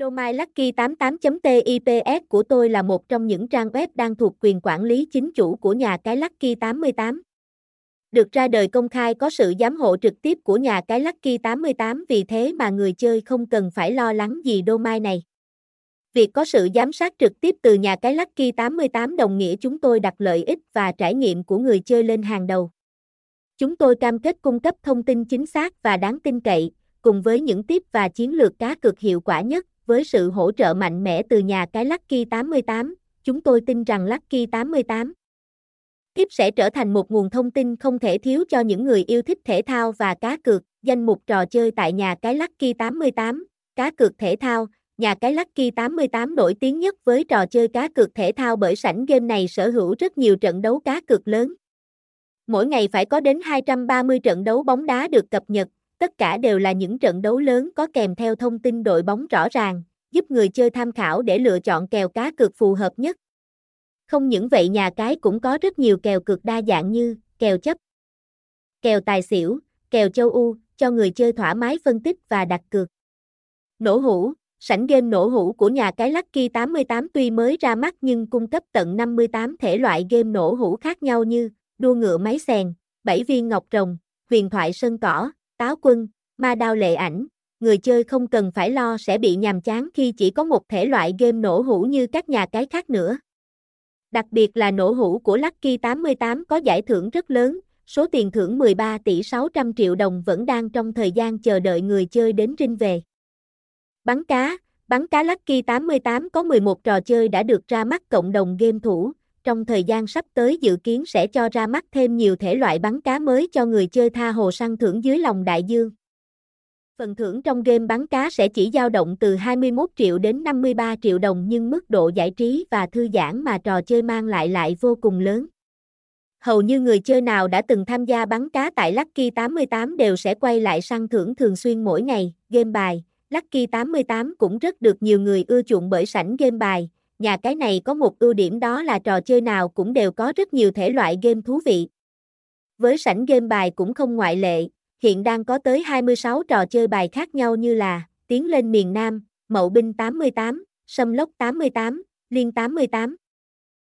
Domain Lucky88.tips của tôi là một trong những trang web đang thuộc quyền quản lý chính chủ của nhà cái Lucky 88. Được ra đời công khai có sự giám hộ trực tiếp của nhà cái Lucky 88 vì thế mà người chơi không cần phải lo lắng gì domain này. Việc có sự giám sát trực tiếp từ nhà cái Lucky 88 đồng nghĩa chúng tôi đặt lợi ích và trải nghiệm của người chơi lên hàng đầu. Chúng tôi cam kết cung cấp thông tin chính xác và đáng tin cậy, cùng với những tip và chiến lược cá cược hiệu quả nhất, với sự hỗ trợ mạnh mẽ từ nhà cái Lucky 88, chúng tôi tin rằng Lucky 88 tiếp sẽ trở thành một nguồn thông tin không thể thiếu cho những người yêu thích thể thao và cá cược, danh mục trò chơi tại nhà cái Lucky 88, cá cược thể thao, nhà cái Lucky 88 nổi tiếng nhất với trò chơi cá cược thể thao bởi sảnh game này sở hữu rất nhiều trận đấu cá cược lớn. Mỗi ngày phải có đến 230 trận đấu bóng đá được cập nhật, tất cả đều là những trận đấu lớn có kèm theo thông tin đội bóng rõ ràng, giúp người chơi tham khảo để lựa chọn kèo cá cược phù hợp nhất. Không những vậy nhà cái cũng có rất nhiều kèo cược đa dạng như kèo chấp, kèo tài xỉu, kèo châu U, cho người chơi thoải mái phân tích và đặt cược. Nổ hũ, sảnh game nổ hũ của nhà cái Lucky 88 tuy mới ra mắt nhưng cung cấp tận 58 thể loại game nổ hũ khác nhau như đua ngựa máy xèn, bảy viên ngọc rồng, huyền thoại sân cỏ, táo quân, ma đao lệ ảnh, người chơi không cần phải lo sẽ bị nhàm chán khi chỉ có một thể loại game nổ hũ như các nhà cái khác nữa. Đặc biệt là nổ hũ của Lucky 88 có giải thưởng rất lớn, số tiền thưởng 13 tỷ 600 triệu đồng vẫn đang trong thời gian chờ đợi người chơi đến rinh về. Bắn cá, bắn cá Lucky 88 có 11 trò chơi đã được ra mắt cộng đồng game thủ, trong thời gian sắp tới dự kiến sẽ cho ra mắt thêm nhiều thể loại bắn cá mới cho người chơi tha hồ săn thưởng dưới lòng đại dương. Phần thưởng trong game bắn cá sẽ chỉ dao động từ 21 triệu đến 53 triệu đồng nhưng mức độ giải trí và thư giãn mà trò chơi mang lại lại vô cùng lớn. Hầu như người chơi nào đã từng tham gia bắn cá tại Lucky 88 đều sẽ quay lại săn thưởng thường xuyên mỗi ngày, game bài. Lucky 88 cũng rất được nhiều người ưa chuộng bởi sảnh game bài, nhà cái này có một ưu điểm đó là trò chơi nào cũng đều có rất nhiều thể loại game thú vị. Với sảnh game bài cũng không ngoại lệ, hiện đang có tới 26 trò chơi bài khác nhau như là Tiến lên miền Nam, Mậu binh 88, Sâm lốc 88, Liên 88.